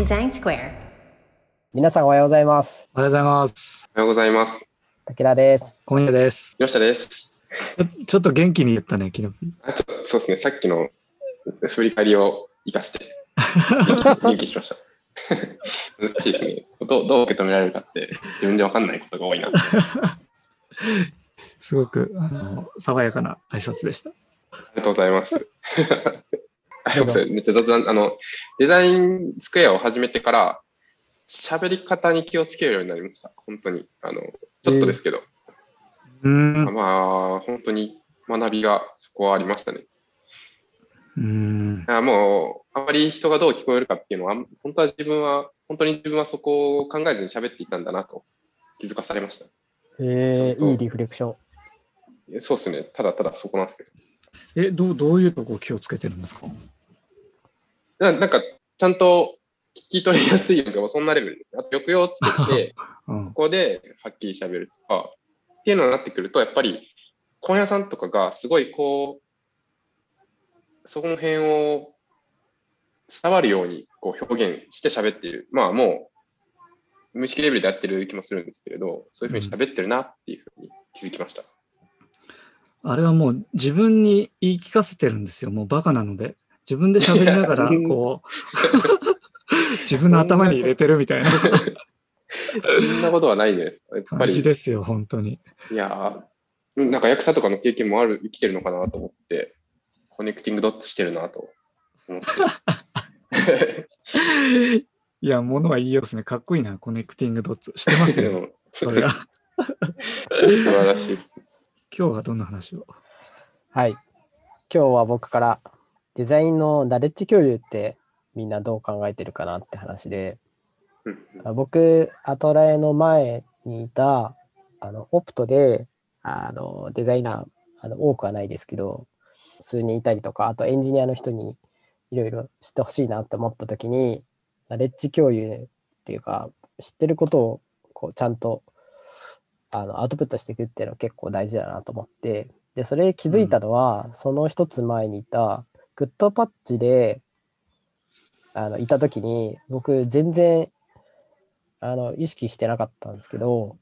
Design Square. 皆さんおはようございます。おはようございます。おはようございます。武田です。今夜です。木下です。ちょちょっと元気に言ったね、キノピー。あちょっとそうですね、さっきの振り返りを生かして、元気しました。難しいですね。どうどう受け止められるかって自分で分かんないことが多いな。すごくあの爽やかな挨拶でした。ありがとうございます。めっちゃ雑談。あの、デザインスクエアを始めてから、喋り方に気をつけるようになりました。本当に。あの、ちょっとですけど。うーん。まあ、本当に学びがそこはありましたね。うーん。あもう、あまり人がどう聞こえるかっていうのは、本当は自分は、本当に自分はそこを考えずに喋っていたんだなと気づかされました。えー、いいリフレクション。えそうですね。ただただそこなんですけど。え、どうどういうとこ気をつけてるんですか？ななんか、ちゃんと聞き取りやすいようにそんなレベルですね。あと、抑揚をつけて、うんこ。こではっきり喋るとか、っていうのになってくると、やっぱり、本屋さんとかがすごいこう、そこの辺を伝わるようにこう表現して喋っている。まあもう、無意識レベルでやってる気もするんですけれど、そういうふうに喋ってるなっていうふうに気づきました。あれはもう自分に言い聞かせてるんですよ。もうバカなので。自分で喋りながら、こう、自分の頭に入れてるみたいなそんなことはないね。やっぱ感じり、ですよ、本当に。いやー、なんか役者とかの経験もある、生きてるのかなと思って、 connecting dot してるなと思って。いや、ものは言いようですね。かっこいいな、 connecting dots。してますよ、それは。素晴らしいです。今日はどんな話を？はい。今日は僕からデザインのナレッジ共有ってみんなどう考えてるかなって話で、僕、アトラエの前にいた、あの、オプトで、あの、デザイナー、あの、多くはないですけど、数人いたりとか、あとエンジニアの人にいろいろ知ってほしいなって思った時に、ナレッジ共有っていうか、知ってることを、こう、ちゃんと、あの、アウトプットしていくっていうのは結構大事だなと思って、で、それ気づいたのは、その一つ前にいた、グッドパッチで、あの、いた時に、僕、全然、あの、意識してなかったんですけど、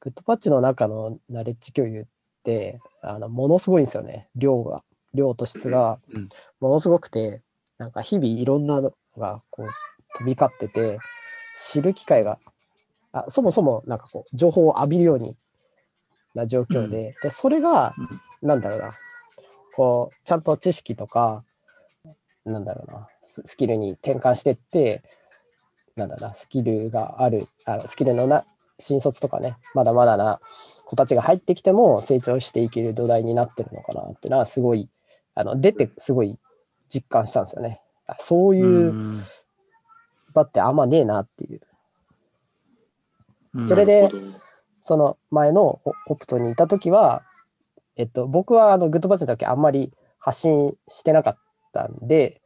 グッドパッチの中のナレッジ共有って、あの、ものすごいんですよね。量が、量と質がうん、ものすごくて、なんか日々いろんなのが、こう、飛び交ってて、知る機会が、あそもそもなんかこう、情報を浴びるようにな状況で、で、それが、なんだろうな、こう、ちゃんと知識とか、なんだろうな、ススキルに転換してって、なんだろうな、スキルがある、あスキルのな、新卒とかね、まだまだな子たちが入ってきても成長していける土台になってるのかなっていうのは、すごい、あの、出てすごい実感したんですよね。あそういううん。場ってあんまねえなっていう。うんそれでその前のオオプトにいた時は、えっと、僕はあのグッドバズの時あんまり発信してなかったんで、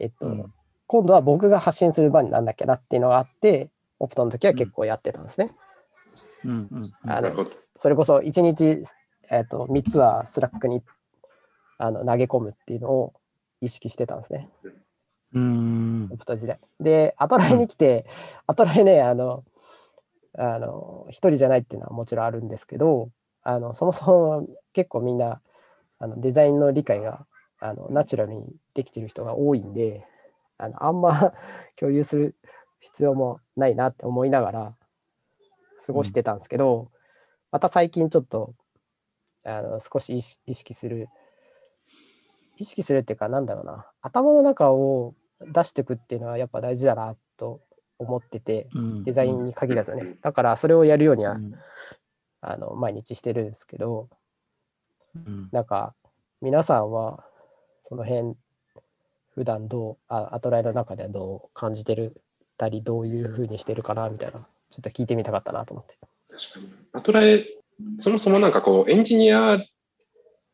えっと、うん今度は僕が発信する場になんなきゃなっていうのがあって、オプトの時は結構やってたんですね。うんうんうんあの。それこそ1日、えっと、3つは Slack にあの投げ込むっていうのを意識してたんですね。うーんオプト時代。で、アトラエに来て、アトラエね、あの、あの、一人じゃないっていうのはもちろんあるんですけど、あの、そもそも結構みんな、あのデザインの理解が、あの、ナチュラルにできてる人が多いんで、あの、あんま 共有する必要もないなって思いながら過ごしてたんですけど、また最近ちょっと、あの、少し意識する、意識するっていうか、なんだろうな、頭の中を出していくっていうのはやっぱ大事だなと思ってて、うんデザインに限らずね。だからそれをやるようには、うんあの毎日してるんですけど、うんなんか皆さんはその辺普段どうあアトラエの中ではどう感じてるたりどういうふうにしてるかなみたいなちょっと聞いてみたかったなと思って。確かに。アトラエ、そもそもなんかこう、エンジニア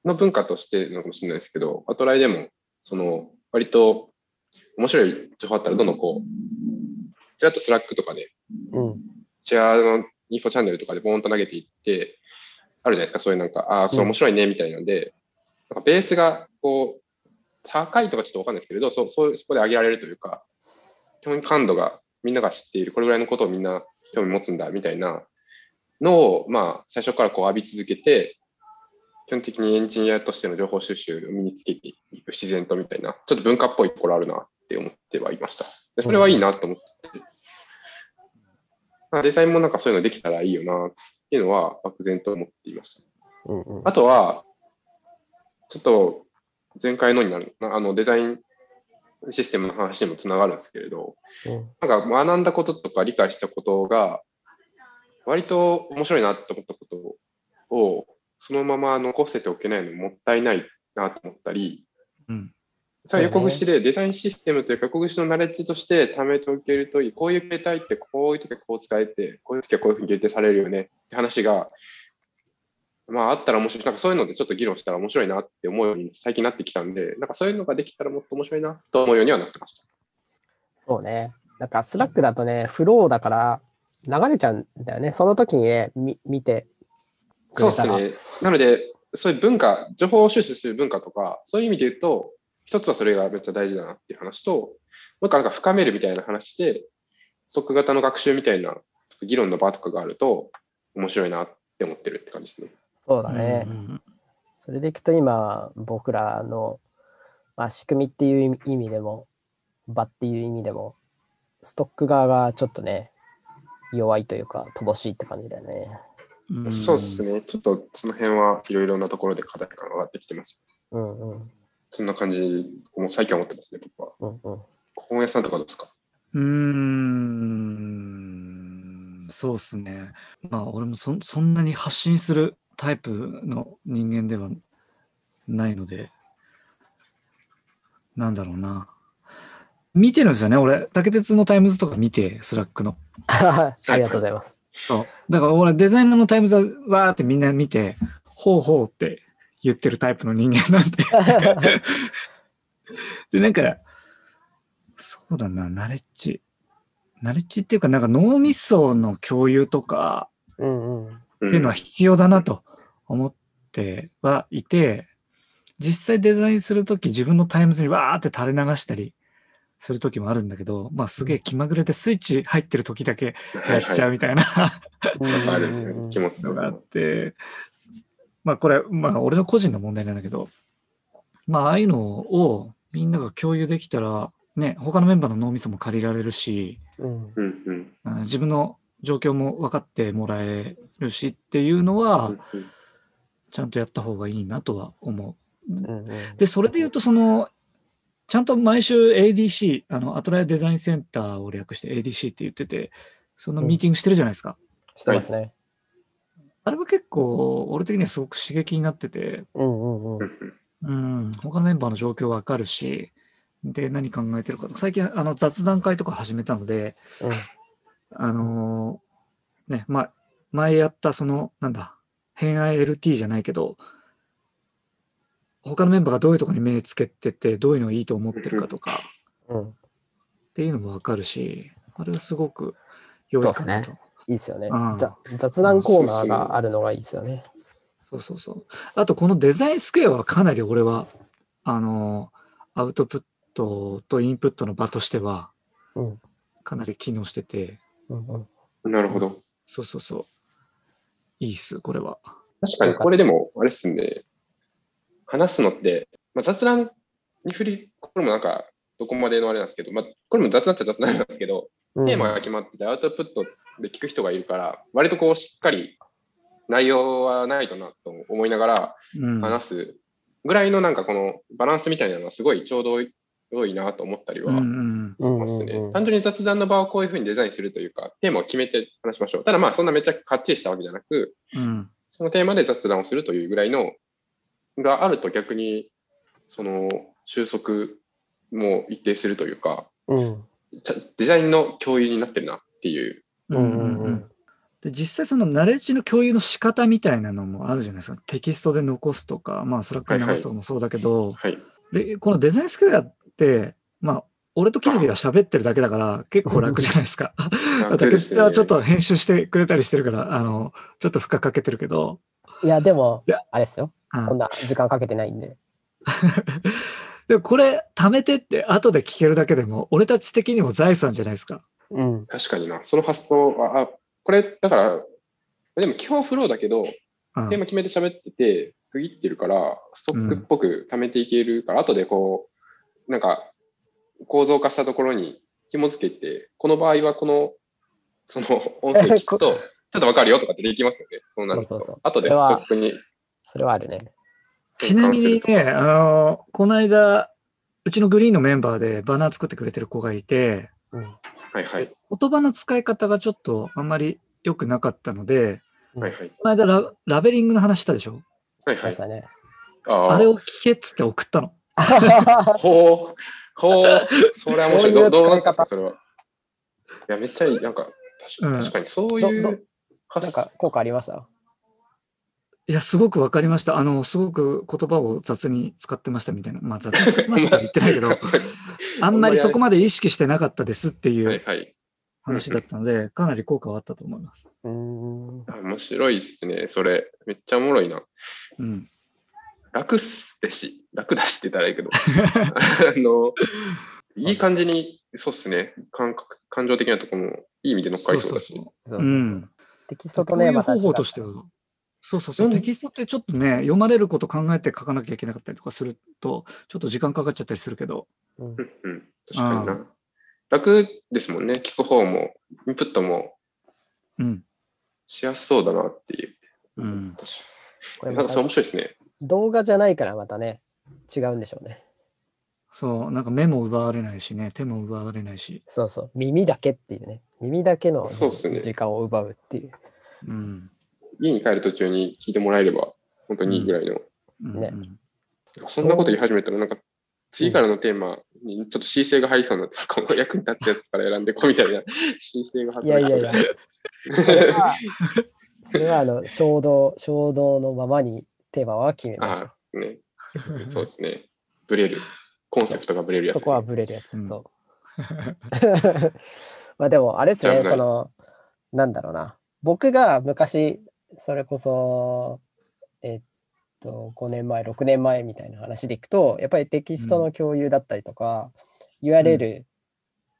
の文化としてなのかもしれないですけど、アトラエでも、その、割と面白い情報あったら、どんどんこう、ちらっと Slack とかで、うん。シェアの info チャンネルとかでボーンと投げていって、あるじゃないですか、そういうなんか、ああ、それ面白いね、みたいなんで、なんかベースが、こう、高いとかちょっとわかんないですけれど、そそうそこで上げられるというか、基本感度がみんなが知っている、これぐらいのことをみんな興味持つんだみたいなのを、まあ、最初からこう浴び続けて、基本的にエンジニアとしての情報収集を身につけていく自然とみたいな、ちょっと文化っぽいところあるなって思ってはいました。でそれはいいなと思ってデザインもなんかそういうのできたらいいよなっていうのは漠然と思っていました。うんうんあとは、ちょっと前回のになる、あのデザインシステムの話にもつながるんですけれど、うんなんか学んだこととか理解したことが、割と面白いなと思ったことを、そのまま残せておけないのもったいないなと思ったり、うん。それはそうね横串でデザインシステムというか、横串のナレッジとして貯めておけるといい。こういう形態ってこういう時はこう使えて、こういう時はこういうふうに限定されるよねって話が、まああったら面白い。なんかそういうのでちょっと議論したら面白いなって思うように最近なってきたんで、なんかそういうのができたらもっと面白いなと思うようにはなってました。そうね。なんか Slack だとね、フローだから流れちゃうんだよね。その時にね、み見てくそう。ですね。なので、そういう文化、情報収集する文化とか、そういう意味で言うと、一つはそれがめっちゃ大事だなっていう話と、もう一個はなんか深めるみたいな話で、ストック型の学習みたいな議論の場とかがあると、面白いなって思ってるって感じですね。そうだね。うんそれでいくと今、僕らの、まあ、仕組みっていう意味意味でも、場っていう意味でも、ストック側がちょっとね、弱いというか、乏しいって感じだよね。うんそうですね。ちょっとその辺はいろいろなところで課題感が上がってきてます。うんうん。そんな感じ、もう最近は思ってますね、僕は。うんうん。本屋さんとかどうですか？うーん、そうですね。まあ、俺もそそんなに発信するタイプの人間ではないので、なんだろうな。見てるんですよね、俺。竹鉄のタイムズとか見て、 Slack の。ありがとうございます。そう。だから俺、デザイナーのタイムズはわーってみんな見て、ほうほうって言ってるタイプの人間なんで。で、なんか、そうだな、ナレッジ。ナレッジっていうか、なんか脳みその共有とかうんうん。っていうのは必要だなと思ってはいて、実際デザインするとき自分のタイムズにわーって垂れ流したりするときもあるんだけど、まあすげえ気まぐれでスイッチ入ってるときだけやっちゃうみたいなうんある気持ちのがあって、まあこれ、まあ俺の個人の問題なんだけど、まあああいうのをみんなが共有できたら、ね、他のメンバーの脳みそも借りられるし、うんうんうんあ自分の状況も分かってもらえるしっていうのはうん、うんちゃんとやった方がいいなとは思う。うんうんで、それで言うと、その、ちゃんと毎週 ADC、あの、アトライアデザインセンターを略して ADC って言ってて、そのミーティングしてるじゃないですか。してますね。あれは結構、俺的にはすごく刺激になってて、うんうんうん。うん、他のメンバーの状況わかるし、で、何考えてるかとか、最近、あの、雑談会とか始めたので、うん。あのーね、まあ、前やったその、なんだ、偏愛 LT じゃないけど、他のメンバーがどういうところに目つけてて、どういうのがいいと思ってるかとか、うん。っていうのもわかるし、あれはすごく良いかなと。いいですよねうん。ざ雑談コーナーがあるのがいいですよね。そうそうそう。あと、このデザインスクエアはかなり俺は、あのーアウトプットとインプットの場としては、うんかなり機能してて、うんうんなるほど。そうそうそう。いいっす、これは。確かに、これでも、あれっすね、話すのって、まあ、雑談に振り、これもなんか、どこまでのあれなんですけど、まあ、これも雑談っちゃ雑談なんですけど、うんテーマが決まってて、アウトプットで聞く人がいるから、割とこう、しっかり内容はないとなと思いながらうん。話すぐらいのなんかこのバランスみたいなのはすごいちょうど良いなと思ったりはうんうんうんますね。単純に雑談の場をこういうふうにデザインするというか、テーマを決めて話しましょう。ただまあ、そんなめっちゃかっちりしたわけじゃなく、うん。そのテーマで雑談をするというぐらいのがあると逆に、その収束も一定するというか、デザインの共有になってるなっていう。ううんんうんうんうんで実際そのナレッジの共有の仕方みたいなのもあるじゃないですか。テキストで残すとか、まあ Slack に流すとかもそうだけど、はい。で、このデザインスクエアって、まあ、俺とキリビが喋ってるだけだから結構楽じゃないですか。竹内はちょっと編集してくれたりしてるから、あの、ちょっと負荷かけてるけど、いや、でもいや、あれですよ。うんそんな時間かけてないんで。でもこれ、貯めてって後で聞けるだけでも、俺たち的にも財産じゃないですか。うん。確かにな。その発想は、あ、これ、だから、でも基本フローだけど、うんテーマ決めて喋ってて、区切ってるから、ストックっぽく貯めていけるから、後でこう、なんか、構造化したところに紐付けて、この場合はこの、その音声聞くと、ちょっとわかるよとかってできますよね。そうなると。そうそうそう後でそれはストックにそれはあるね。ちなみにね、あの、この間、うちのグリーンのメンバーでバナー作ってくれてる子がいて、うん。と。はいはい。言葉の使い方がちょっとあんまり良くなかったので、はいはい。この間ララベリングの話したでしょ？はいはい。ああれを聞けっつって送ったの。ほう、ほう、それは面白い。どうどうなったんですか、それは。いや、めっちゃいい。なんか、確かにそういどどう発なんか効果ありました？いや、すごくわかりました。あの、すごく言葉を雑に使ってましたみたいな。まあ、雑に使ってましたとは 言ってないけど、あんまりそこまで意識してなかったですっていう。話だったので、かなり効果はあったと思います。面白いっすね、それ。めっちゃおもろいな。うん。楽っすでし、楽だしって言ったらいいけど。あの、いい感じに、そうっすね、感覚、感情的なところもいい意味で乗っかりそうだし。そううん。テキストとね、こう方法としては、そうそうそう、うんテキストってちょっとね、読まれること考えて書かなきゃいけなかったりとかすると、ちょっと時間かかっちゃったりするけど、うん確かにな。楽ですもんね、聞く方も、インプットもうん。しやすそうだなっていう。うん。なんかそれた面白いですね。動画じゃないからまたね、違うんでしょうね。そう、なんか目も奪われないしね、手も奪われないし。そうそう。耳だけっていうね。耳だけの時間を奪うっていう。うん。家に帰る途中に聞いてもらえれば、本当にいいぐらいの。うんねそんなこと言い始めたら、なんか、次からのテーマにちょっと申請が入りそうになって、この役に立つやつから選んでこうみたいな申請がいやいやいや。それは、それはあの衝動、衝動のままにテーマは決めましょああ、ね。そうですね。ブレる。コンセプトがブレるう。やつね。そこはブレるやつ。うんそう。まあでも、あれですね、その、なんだろうな。僕が昔、それこそ、えっと、5年前、6年前みたいな話でいくと、やっぱりテキストの共有だったりとか、URL、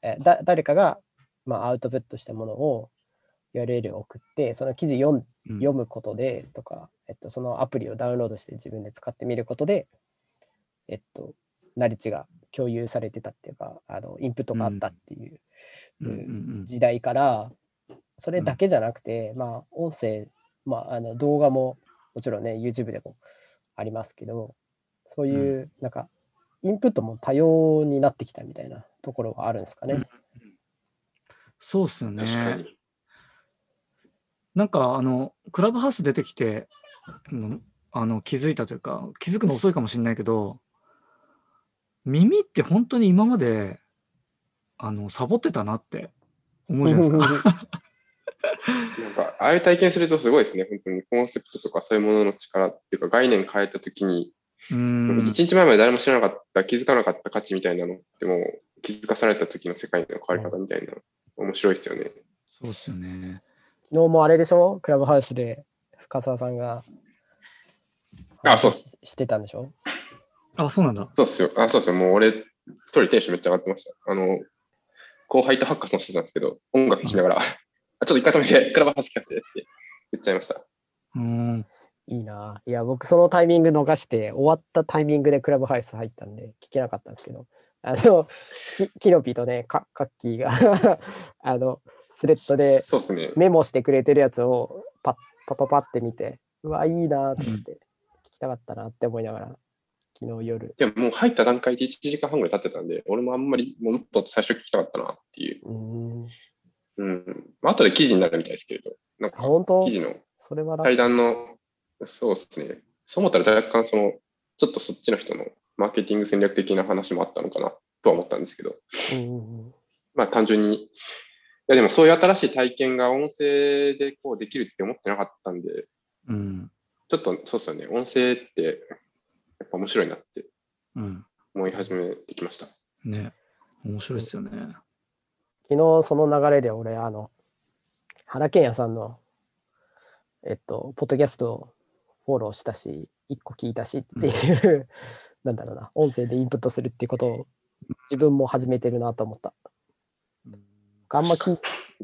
えだ誰かが、まあ、アウトプットしたものを URL を送って、その記事読んうん。読むことでとか、えっと、そのアプリをダウンロードして自分で使ってみることで、えっと、ナレッジが共有されてたっていうか、あのインプットがあったっていううんうん。時代から、それだけじゃなくて、まあ、音声、まあ、あの動画ももちろんね、YouTube でもありますけど、そういう、なんか、インプットも多様になってきたみたいなところはあるんですかね。うんそうっすよね。確かに。なんかあの、クラブハウス出てきて、うんあの気づいたというか、気づくの遅いかもしれないけど、耳って本当に今まであのサボってたなって思うじゃないですか。なんか、ああいう体験するとすごいですね。本当にコンセプトとかそういうものの力っていうか、概念変えたときに、う一ん。日前まで誰も知らなかった、気づかなかった価値みたいなのってもう気づかされた時の世界の変わり方みたいな、面白いですよね。そうっすよね。昨日もあれでしょ？クラブハウスで深澤さんがあそうっししてたんでしょ？あ、そうなんだ。そうっすよ。あ、そうっすよ。もう俺、一人テンションめっちゃ上がってました。あの、後輩とハッカソンしてたんですけど、音楽聴きながら、あちょっと一回止めて、クラブハウス聞かせてって言っちゃいました。うん。いいな。いや、僕そのタイミング逃して、終わったタイミングでクラブハウス入ったんで、聞けなかったんですけど、あの、キキノピーとね、カカッキーが あの、スレッドでそうですね。メモしてくれてるやつをパッパパパって見て、うわ、いいなと思って、聞きたかったなって思いながら、昨日夜。いや、もう入った段階で1時間半ぐらい経ってたんで、俺もあんまり、もっと最初聞きたかったなっていう。う。うん。まあ後で記事になるみたいですけれど、なんあ、か、本当？記事のそれは楽対談の、そうですね。そう思ったら若干その、ちょっとそっちの人のマーケティング戦略的な話もあったのかなとは思ったんですけど、うんうんうんまあ単純に、いやでもそういう新しい体験が音声でこうできるって思ってなかったんで、うん。ちょっとそうですよね、音声ってやっぱ面白いなってうん。思い始めてきました。ね。面白いですよね。昨日その流れで俺、あの、原健也さんの、えっと、ポッドキャストをフォローしたし、一個聞いたしっていうなんだろうな、音声でインプットするっていうことを自分も始めてるなと思った。あんまき、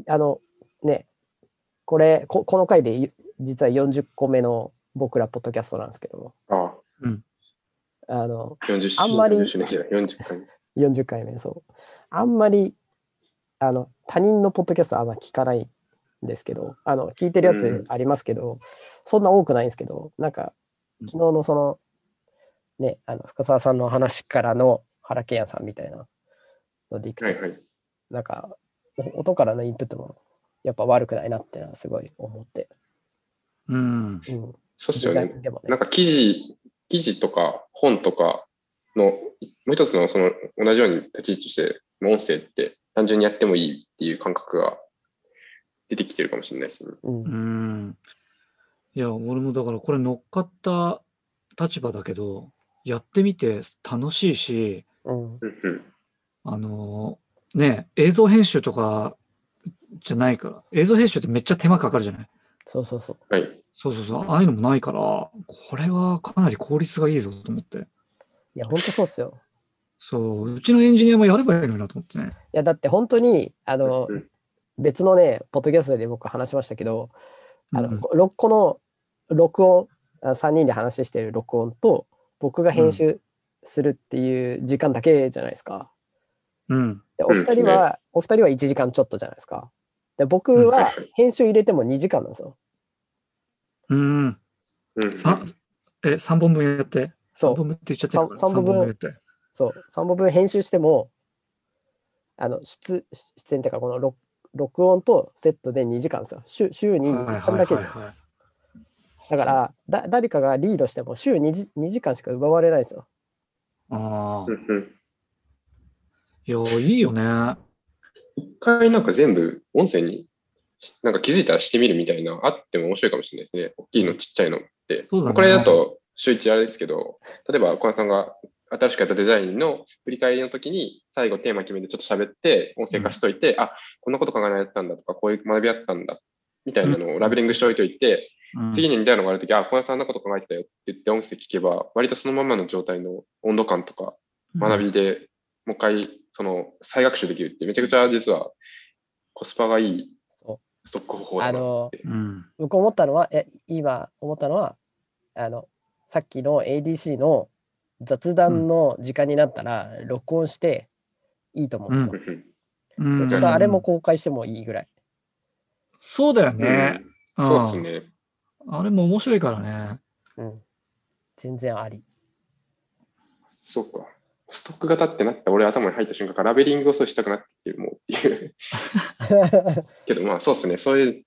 あの、ね、これ、ここの回でい実は40個目の僕らポッドキャストなんですけども、ああ、あの、40周あんまり40周年じゃない、40回目。40回目、そう。あんまり、あの、他人のポッドキャストはあんま聞かないんですけど、あの、聞いてるやつありますけど、そんな多くないんですけど、なんか、うん昨日のその、ね、あの、深澤さんの話からの原健也さんみたいなのでいくと、はいはい。なんか、お音からのインプットも、やっぱ悪くないなってのはすごい思って。うん。うん。そうっすよねねなんか記事、記事とか本とかの、もう一つのその同じように立ち位置として、音声って単純にやってもいいっていう感覚が出てきてるかもしれないですね。うんう。ん。いや、俺もだからこれ乗っかった立場だけど、やってみて楽しいし、うん。うんうん。あのね、映像編集とかじゃないから、映像編集ってめっちゃ手間かかるじゃない？そうそうそう。はい。そうそうそう、ああいうのもないから、これはかなり効率がいいぞと思って。いや、本当そうっすよ。そう、うちのエンジニアもやればいいのになと思ってね。いや、だって本当に、あのう、ん別のね、ポッドキャストで僕話しましたけど、あの、うん6個の録音、あ3人で話してる録音と、僕が編集するっていう時間だけじゃないですか。うん。でお二人は、お二人は1時間ちょっとじゃないですか。で僕うんは編集入れても2時間なんですよ。うん。うんえ、3本分やって？3そう本分って言っちゃってるからさん三本分やって。そう、3本分編集しても、あの、出、出演っていうか、この録録音とセットで2時間ですよ。週週に2時間だけですよ。はいはいはいはいだからだ、誰かがリードしても週 2, 時2時間しか奪われないですよ。ああう。んうんいや、いいよね。一回なんか全部音声になんか気づいたらしてみるみたいなあっても面白いかもしれないですね。大きいのちっちゃいのって。そうだねこれだと週一あれですけど、例えば小林さんが新しくやったデザインの振り返りの時に最後テーマ決めてちょっと喋って音声化しといて、あ、こんなこと考えられたんだとか、こういう学びあったんだみたいなのをラベリングしておいておいて、うん次に似たようなのがあるとき、あ、小林さんあんなこと考えてたよって言って音声聞けば、割とそのままの状態の温度感とか学びでもう一回その再学習できるってめちゃくちゃ実はコスパがいいそストック方法う。だな。あの、うん。僕思ったのは、え今思ったのは、あの、さっきの ADC の雑談の時間になったら、録音していいと思うんですよ。うんうんそれこそあれも公開してもいいぐらい。そうだようんね。そうっすね。あれも面白いからね。うん。全然あり。そうか。ストック型ってなった俺頭に入った瞬間からラベリングをそうしたくなってきてるもんっていう。けどまあそうっすね。そういう、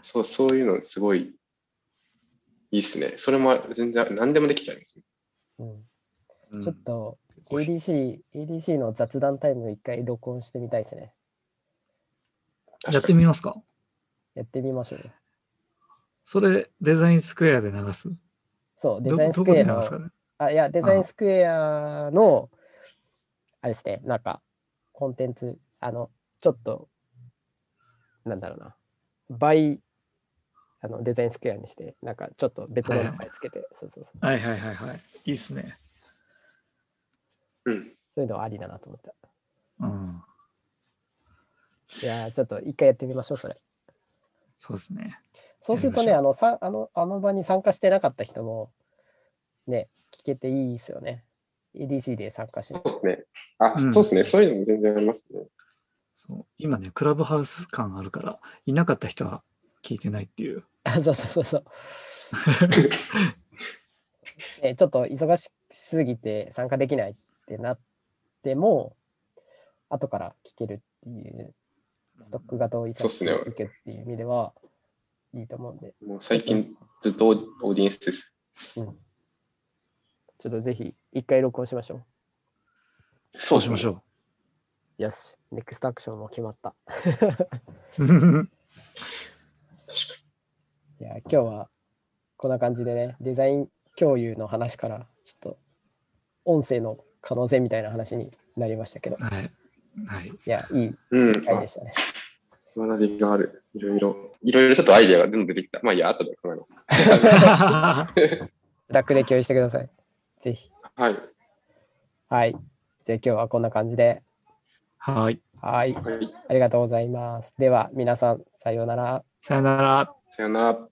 そうそういうのすごいいいっすね。それも全然何でもできちゃいますね。うん、ちょっと ADC、ADC の雑談タイム一回録音してみたいですね。やってみますか？やってみましょうよ。それ、デザインスクエアで流す？そう、デどザインスクエアので流すかね？あ、いや、デザインスクエアの、あれですね、なんか、コンテンツ、あの、ちょっと、なんだろうな、倍、あの、デザインスクエアにして、なんか、ちょっと別の名前つけて、そうそうそう。はいはいはいはい。いいっすね。うん。そういうのはありだなと思った。うん。いやー、ちょっと一回やってみましょう、それ。そうですね。そうするとね、あの、さあの、あの場に参加してなかった人も、ね、聞けていいですよね。EDC で参加しそうですね。あ、うんそうですね。そういうのも全然ありますね。そう今ね、クラブハウス感あるから、いなかった人は聞いてないっていう。あそうそうそうそう。ね、ちょっと忙しすぎて参加できないってなっても、後から聞けるっていう、ストック型を生かしてそうっすねいくっていう意味では、いいと思うんで、もう最近ずっとオーディエンスです。うん。ちょっとぜひ、一回録音しましょそうしましょう。よし、ネクストアクションも決まった。う。確か いや、今日はこんな感じでね、デザイン共有の話から、ちょっと音声の可能性みたいな話になりましたけど、はい。はい。いや、いい回でしたね。学びがある。いろいろ。いろいろちょっとアイデアが全部出てきた。まあいいや、後で考えます。ラックで共有してください。ぜひ。はい。はい。じゃあ今日はこんな感じで。はい。はい。はい。ありがとうございます。では皆さん、さようなら。さよなら。さよなら。